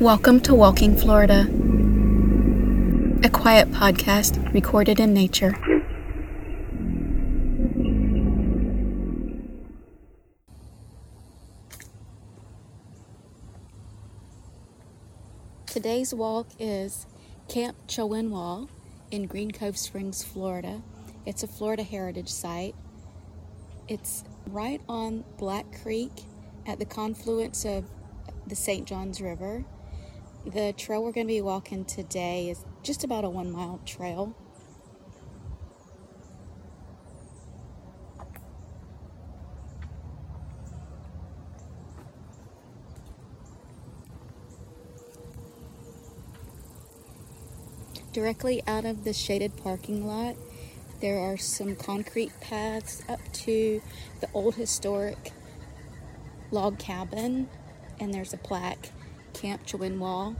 Welcome to Walking Florida, a quiet podcast recorded in nature. Today's walk is Camp Chowenwaw in Green Cove Springs, Florida. It's a Florida heritage site. It's right on Black Creek at the confluence of the St. Johns River. The trail we're going to be walking today is just about a one mile trail. Directly out of the shaded parking lot, there are some concrete paths up to the old historic log cabin, and there's a plaque Camp Chowenwaw.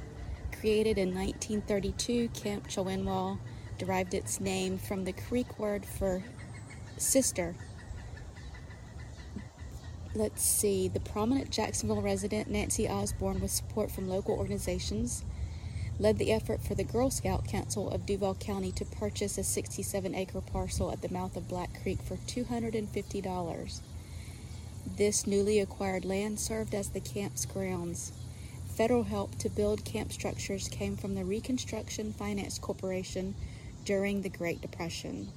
Created in 1932, Camp Chowenwaw derived its name from the Creek word for sister. Let's see, the prominent Jacksonville resident Nancy Osborne, with support from local organizations, led the effort for the Girl Scout Council of Duval County to purchase a 67 acre parcel at the mouth of Black Creek for $250. This newly acquired land served as the camp's grounds. Federal help to build camp structures came from the Reconstruction Finance Corporation during the Great Depression.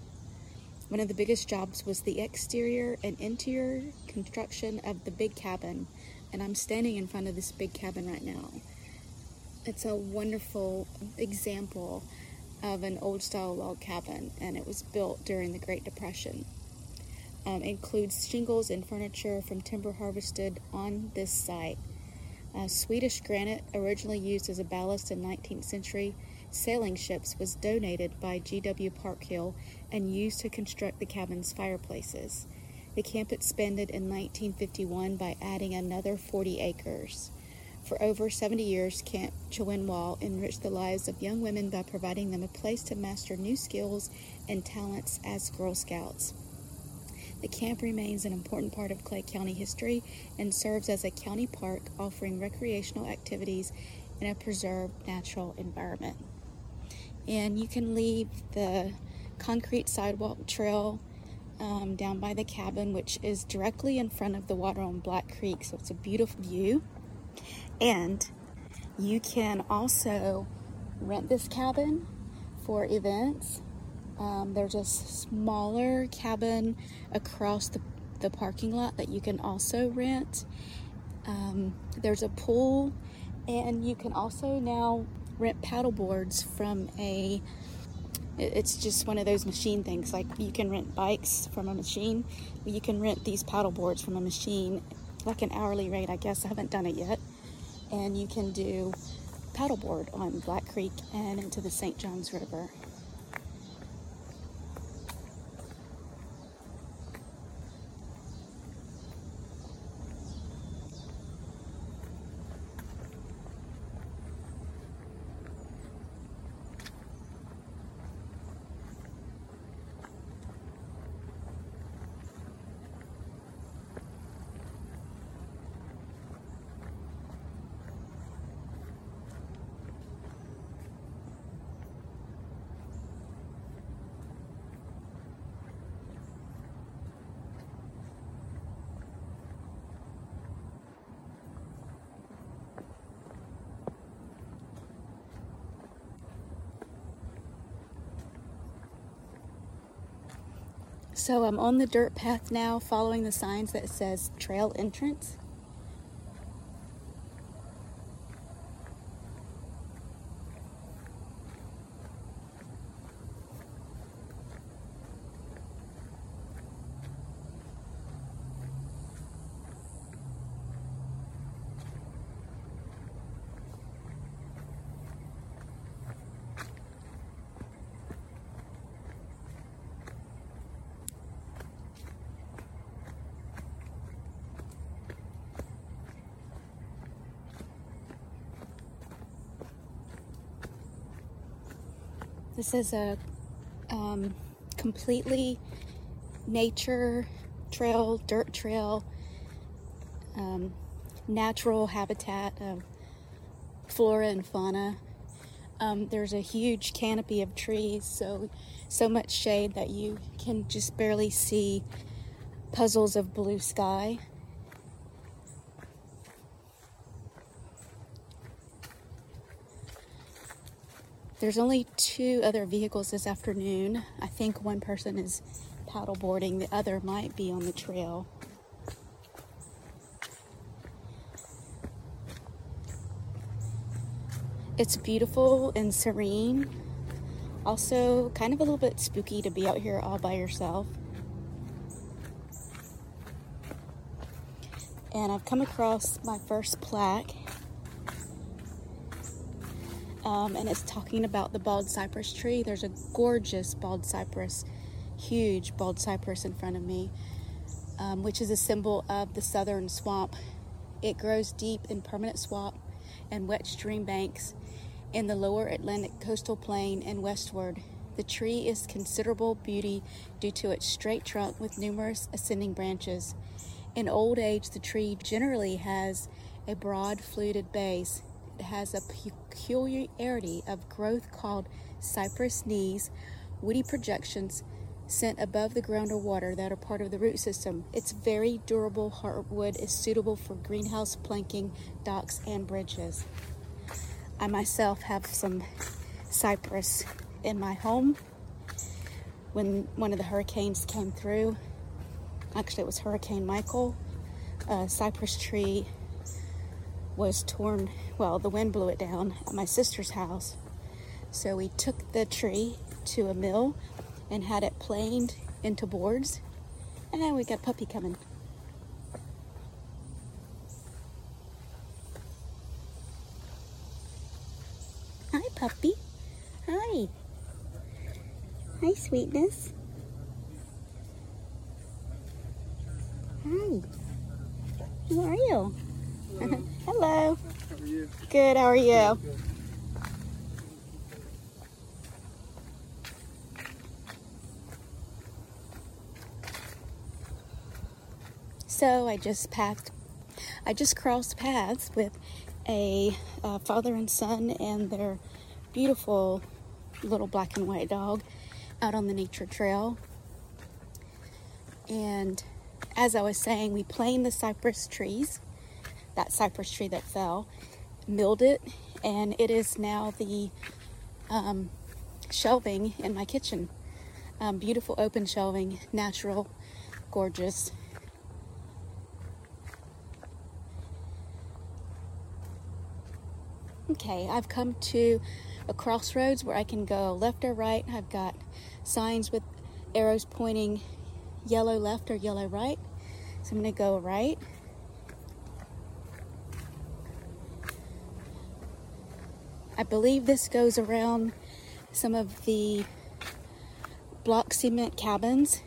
One of the biggest jobs was the exterior and interior construction of the big cabin, and I'm standing in front of this big cabin right now. It's a wonderful example of an old style log cabin, and it was built during the Great Depression. Um, includes shingles and furniture from timber harvested on this site. Uh, Swedish granite, originally used as a ballast in 19th century sailing ships, was donated by G.W. Parkhill and used to construct the cabin's fireplaces. The camp expanded in 1951 by adding another 40 acres. For over 70 years, Camp Chowenwaw enriched the lives of young women by providing them a place to master new skills and talents as Girl Scouts. The camp remains an important part of Clay County history and serves as a county park offering recreational activities in a preserved natural environment. And you can leave the concrete sidewalk trail um, down by the cabin, which is directly in front of the water on Black Creek, so it's a beautiful view. And you can also rent this cabin for events um, there's a smaller cabin across the, the parking lot that you can also rent. Um, there's a pool, and you can also now rent paddle boards from a it's just one of those machine things. Like you can rent bikes from a machine you can rent these paddle boards from a machine like an hourly rate i guess. I haven't done it yet. And you can do paddleboard on black creek and into the st johns river So I'm on the dirt path now, following the signs that says trail entrance. This is a um, completely nature trail, dirt trail, um, natural habitat of flora and fauna. Um, there's a huge canopy of trees, so so much shade that you can just barely see puzzles of blue sky. There's only two other vehicles this afternoon. I think one person is paddleboarding, the other might be on the trail. It's beautiful and serene. Also, kind of a little bit spooky to be out here all by yourself. And I've come across my first plaque um, and it's talking about the bald cypress tree. There's a gorgeous bald cypress, huge bald cypress in front of me, um, which is a symbol of the southern swamp. It grows deep in permanent swamp and wet stream banks in the lower Atlantic coastal plain and westward. The tree is considerable beauty due to its straight trunk with numerous ascending branches. In old age, the tree generally has a broad fluted base has a peculiarity of growth called cypress knees, woody projections sent above the ground or water that are part of the root system. Its very durable hardwood is suitable for greenhouse planking, docks, and bridges. I myself have some cypress in my home. When one of the hurricanes came through, actually, it was Hurricane Michael, a cypress tree was torn, well, the wind blew it down at my sister's house. So we took the tree to a mill and had it planed into boards. And then we got puppy coming. Hi, puppy. Hi. Hi, sweetness. Hi. Who are you? You? Good, how are you? So I just passed, I just crossed paths with a uh, father and son and their beautiful little black and white dog out on the nature trail. And as I was saying, we planed the cypress trees that cypress tree that fell, milled it, and it is now the um, shelving in my kitchen. Um, beautiful open shelving, natural, gorgeous. Okay, I've come to a crossroads where I can go left or right. I've got signs with arrows pointing yellow left or yellow right. So I'm going to go right. I believe this goes around some of the block cement cabins.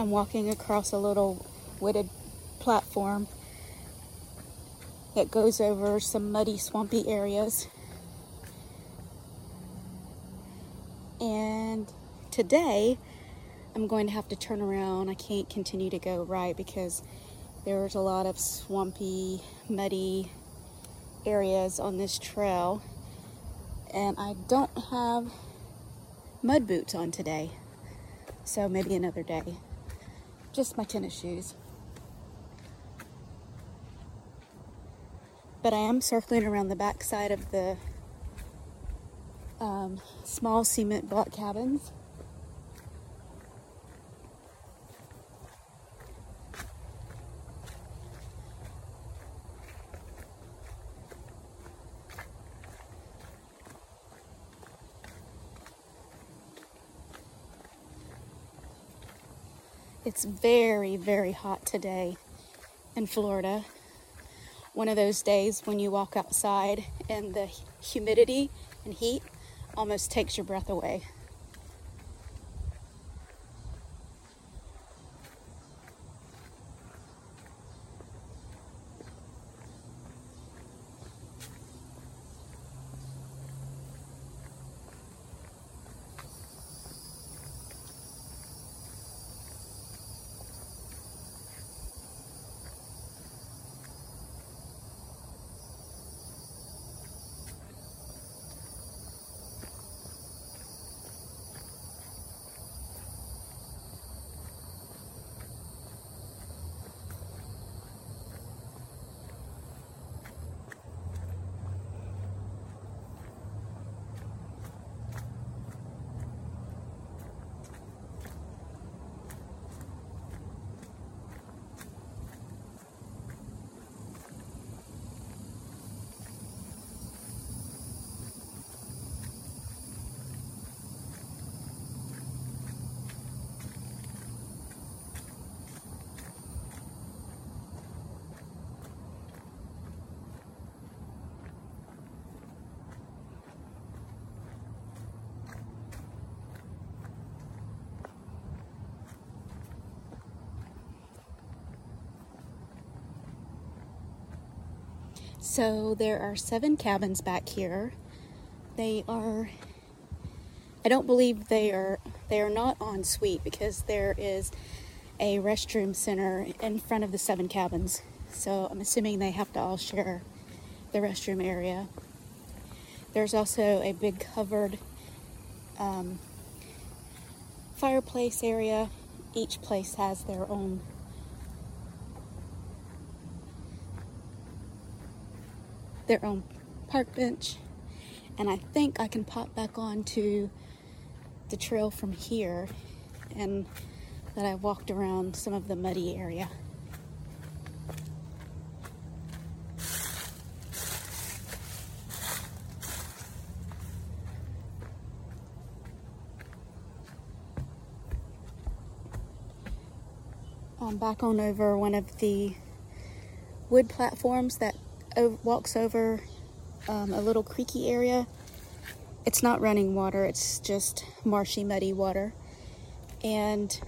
I'm walking across a little wooded platform that goes over some muddy, swampy areas. And today I'm going to have to turn around. I can't continue to go right because there's a lot of swampy, muddy areas on this trail, and I don't have mud boots on today, so maybe another day. Just my tennis shoes. But I am circling around the backside of the um, small cement block cabins. It's very, very hot today in Florida. One of those days when you walk outside and the humidity and heat almost takes your breath away. So there are seven cabins back here. They are I don't believe they are they are not en suite because there is a restroom center in front of the seven cabins. So I'm assuming they have to all share the restroom area. There's also a big covered um, fireplace area. Each place has their own their own park bench. And I think I can pop back onto the trail from here and that I walked around some of the muddy area. I'm back on over one of the wood platforms that walks over um, a little creeky area. It's not running water, it's just marshy, muddy water. And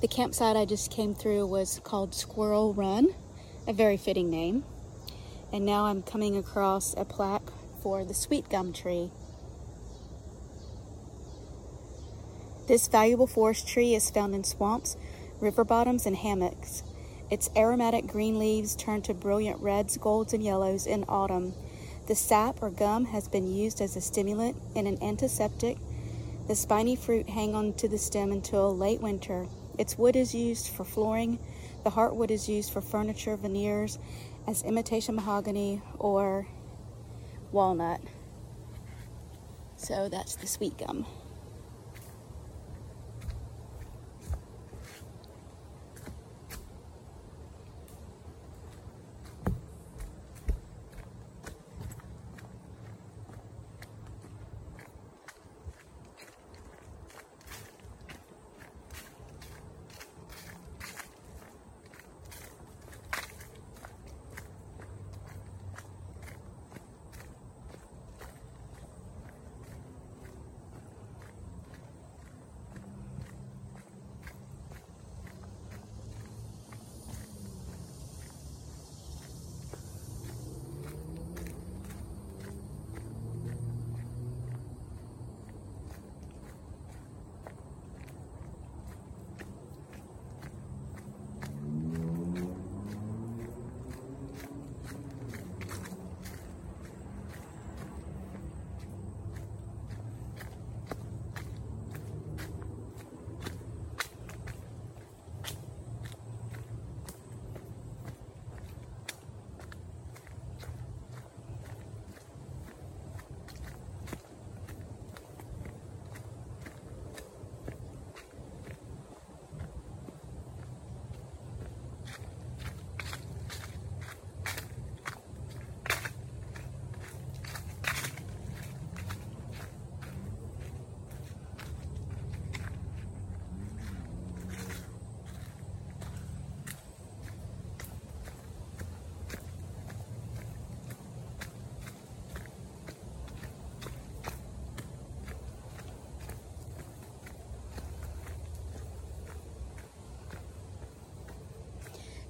the campsite I just came through was called Squirrel Run, a very fitting name. And now I'm coming across a plaque for the sweet gum tree. This valuable forest tree is found in swamps, river bottoms, and hammocks. Its aromatic green leaves turn to brilliant reds, golds, and yellows in autumn. The sap or gum has been used as a stimulant and an antiseptic. The spiny fruit hang on to the stem until late winter. Its wood is used for flooring. The heartwood is used for furniture, veneers, as imitation mahogany or walnut. So that's the sweet gum.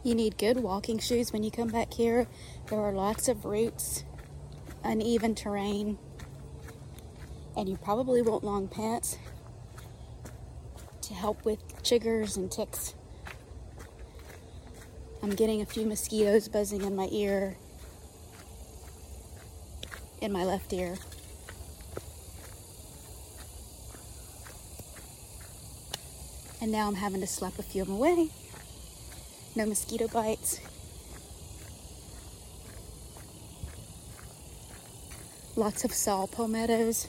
You need good walking shoes when you come back here. There are lots of roots, uneven terrain, and you probably want long pants to help with chiggers and ticks. I'm getting a few mosquitoes buzzing in my ear, in my left ear. And now I'm having to slap a few of them away no mosquito bites. Lots of saw palmettos.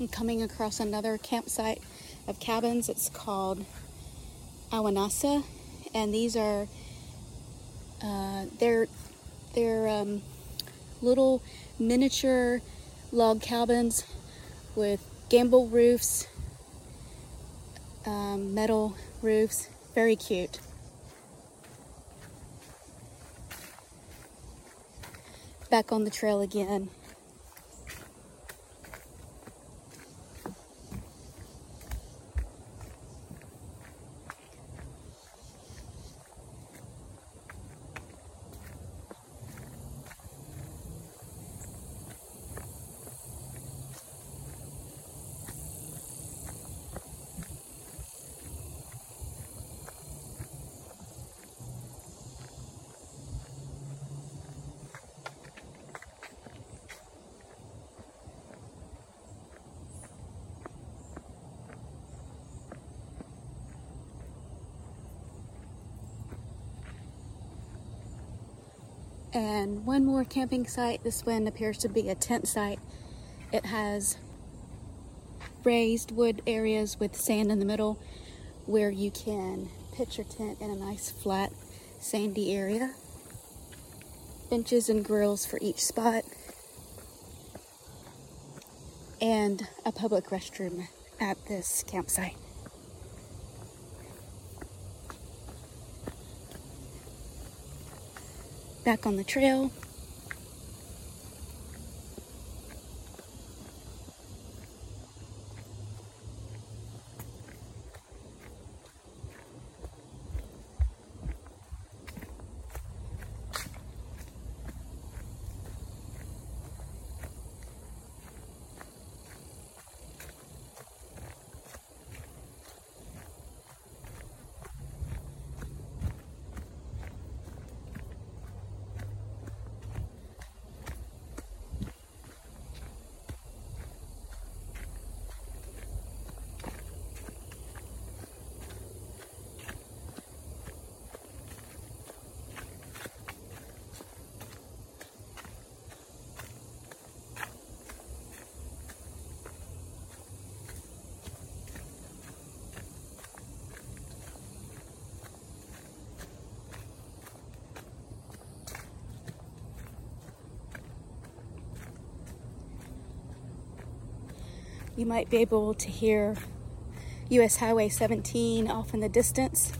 I'm coming across another campsite of cabins. It's called Awanasa, and these are uh, they're they're um, little miniature log cabins with gable roofs, um, metal roofs. Very cute. Back on the trail again. And one more camping site. This one appears to be a tent site. It has raised wood areas with sand in the middle where you can pitch your tent in a nice flat sandy area. Benches and grills for each spot. And a public restroom at this campsite. Back on the trail. You might be able to hear US Highway 17 off in the distance.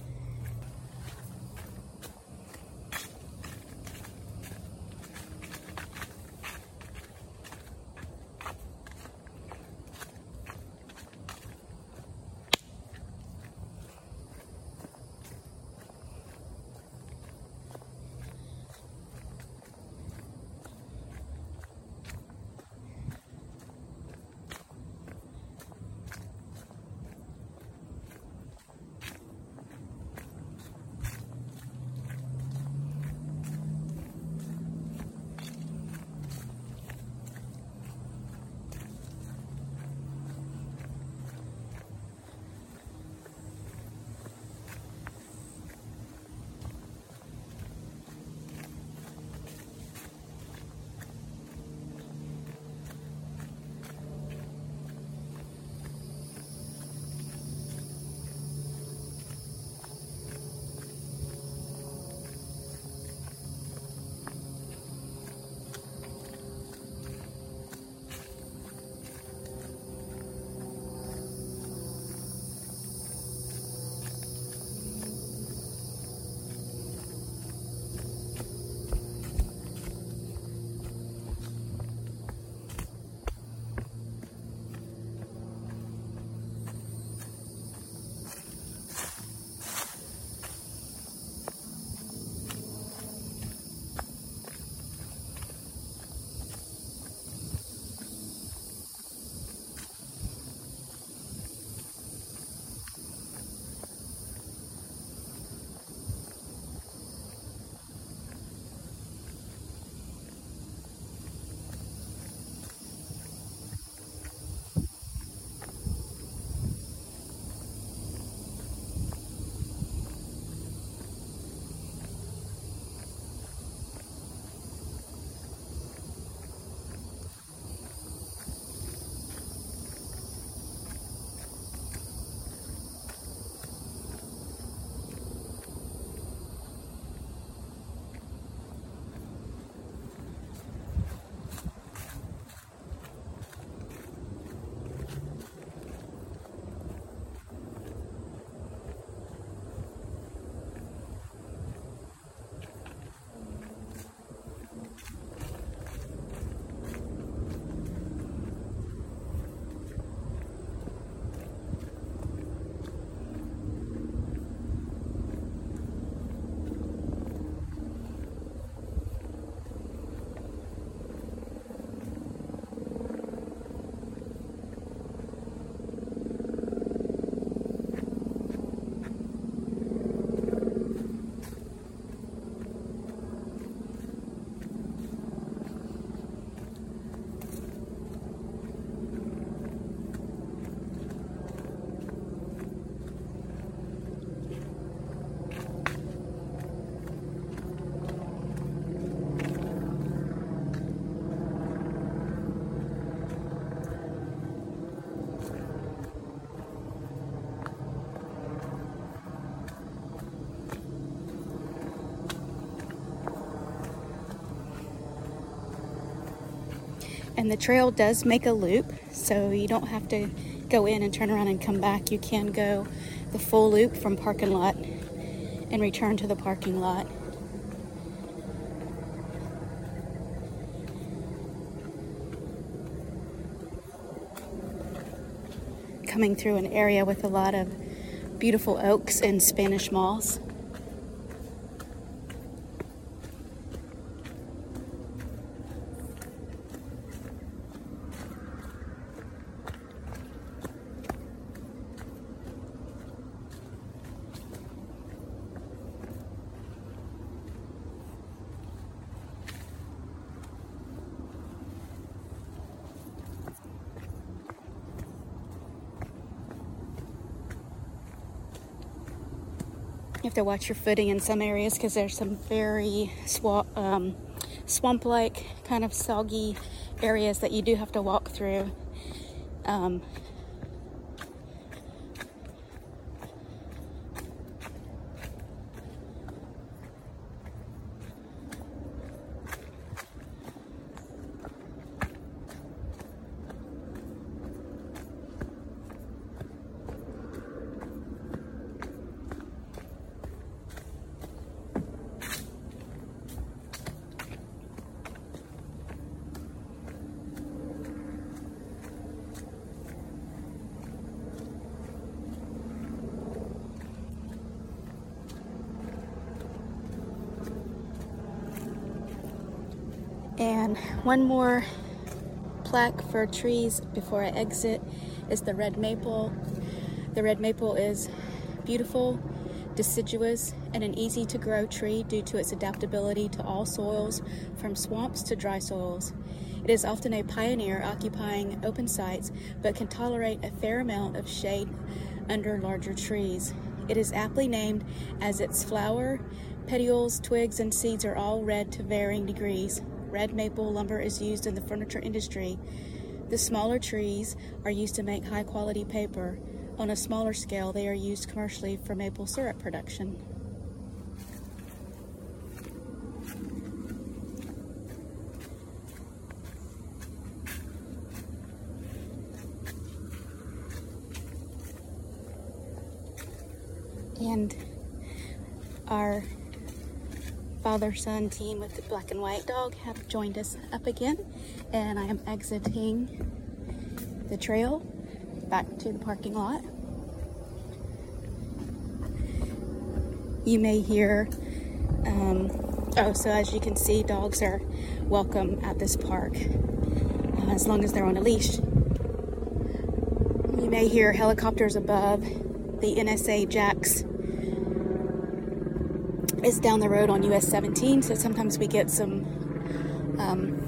And the trail does make a loop, so you don't have to go in and turn around and come back. You can go the full loop from parking lot and return to the parking lot. Coming through an area with a lot of beautiful oaks and Spanish moss. Watch your footing in some areas because there's some very swamp, um, swamp-like, kind of soggy areas that you do have to walk through. Um, And one more plaque for trees before I exit is the red maple. The red maple is beautiful, deciduous, and an easy to grow tree due to its adaptability to all soils, from swamps to dry soils. It is often a pioneer occupying open sites, but can tolerate a fair amount of shade under larger trees. It is aptly named as its flower, petioles, twigs, and seeds are all red to varying degrees red maple lumber is used in the furniture industry. The smaller trees are used to make high quality paper. On a smaller scale, they are used commercially for maple syrup production. And our father son team with the black and white dog have joined us up again, and I am exiting the trail back to the parking lot. You may hear, um, oh, so as you can see, dogs are welcome at this park uh, as long as they're on a leash. You may hear helicopters above the NSA Jacks is down the road on US 17, so sometimes we get some um,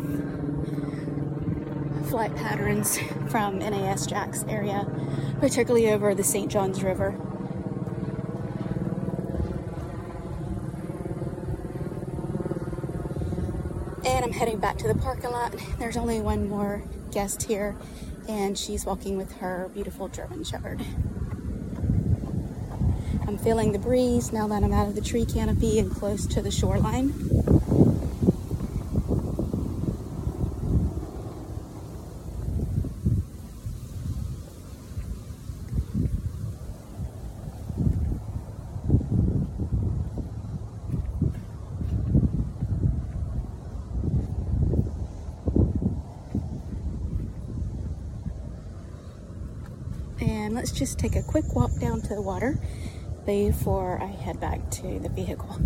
flight patterns from NAS Jacks area, particularly over the St. Johns River. And I'm heading back to the parking lot. There's only one more guest here, and she's walking with her beautiful German Shepherd. I'm feeling the breeze now that I'm out of the tree canopy and close to the shoreline. And let's just take a quick walk down to the water before I head back to the vehicle.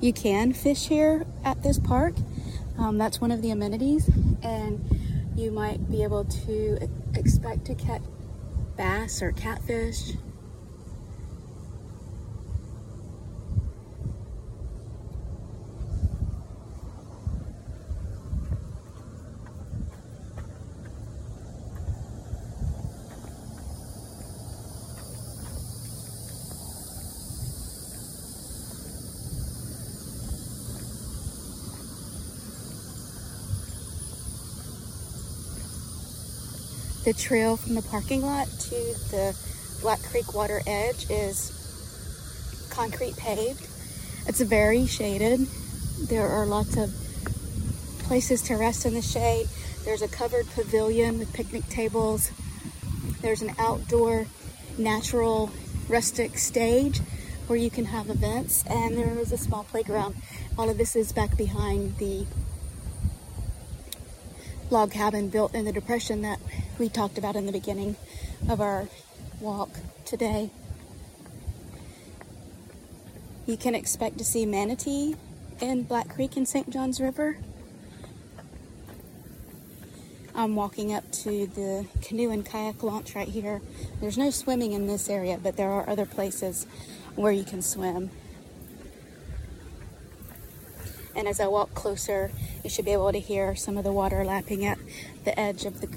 You can fish here at this park. Um, that's one of the amenities, and you might be able to expect to catch bass or catfish. The trail from the parking lot to the Black Creek water edge is concrete paved. It's very shaded. There are lots of places to rest in the shade. There's a covered pavilion with picnic tables. There's an outdoor natural rustic stage where you can have events and there is a small playground. All of this is back behind the log cabin built in the depression that we talked about in the beginning of our walk today. You can expect to see manatee in Black Creek and St. Johns River. I'm walking up to the canoe and kayak launch right here. There's no swimming in this area, but there are other places where you can swim. And as I walk closer, you should be able to hear some of the water lapping at the edge of the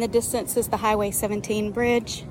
In the distance is the Highway 17 bridge.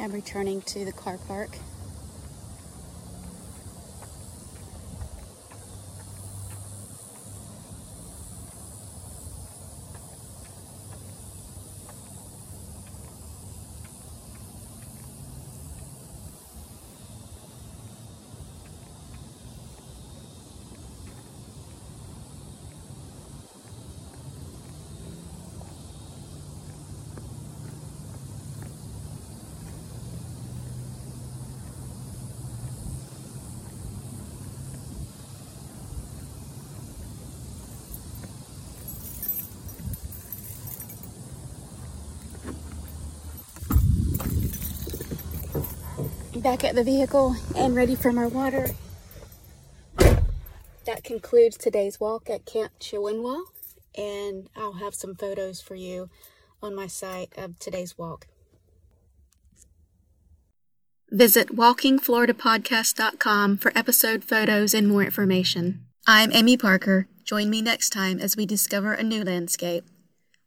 I'm returning to the car park. Back at the vehicle and ready for my water. That concludes today's walk at Camp Chowenwaw, and I'll have some photos for you on my site of today's walk. Visit walkingfloridapodcast.com for episode photos and more information. I'm Amy Parker. Join me next time as we discover a new landscape.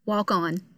Walk on.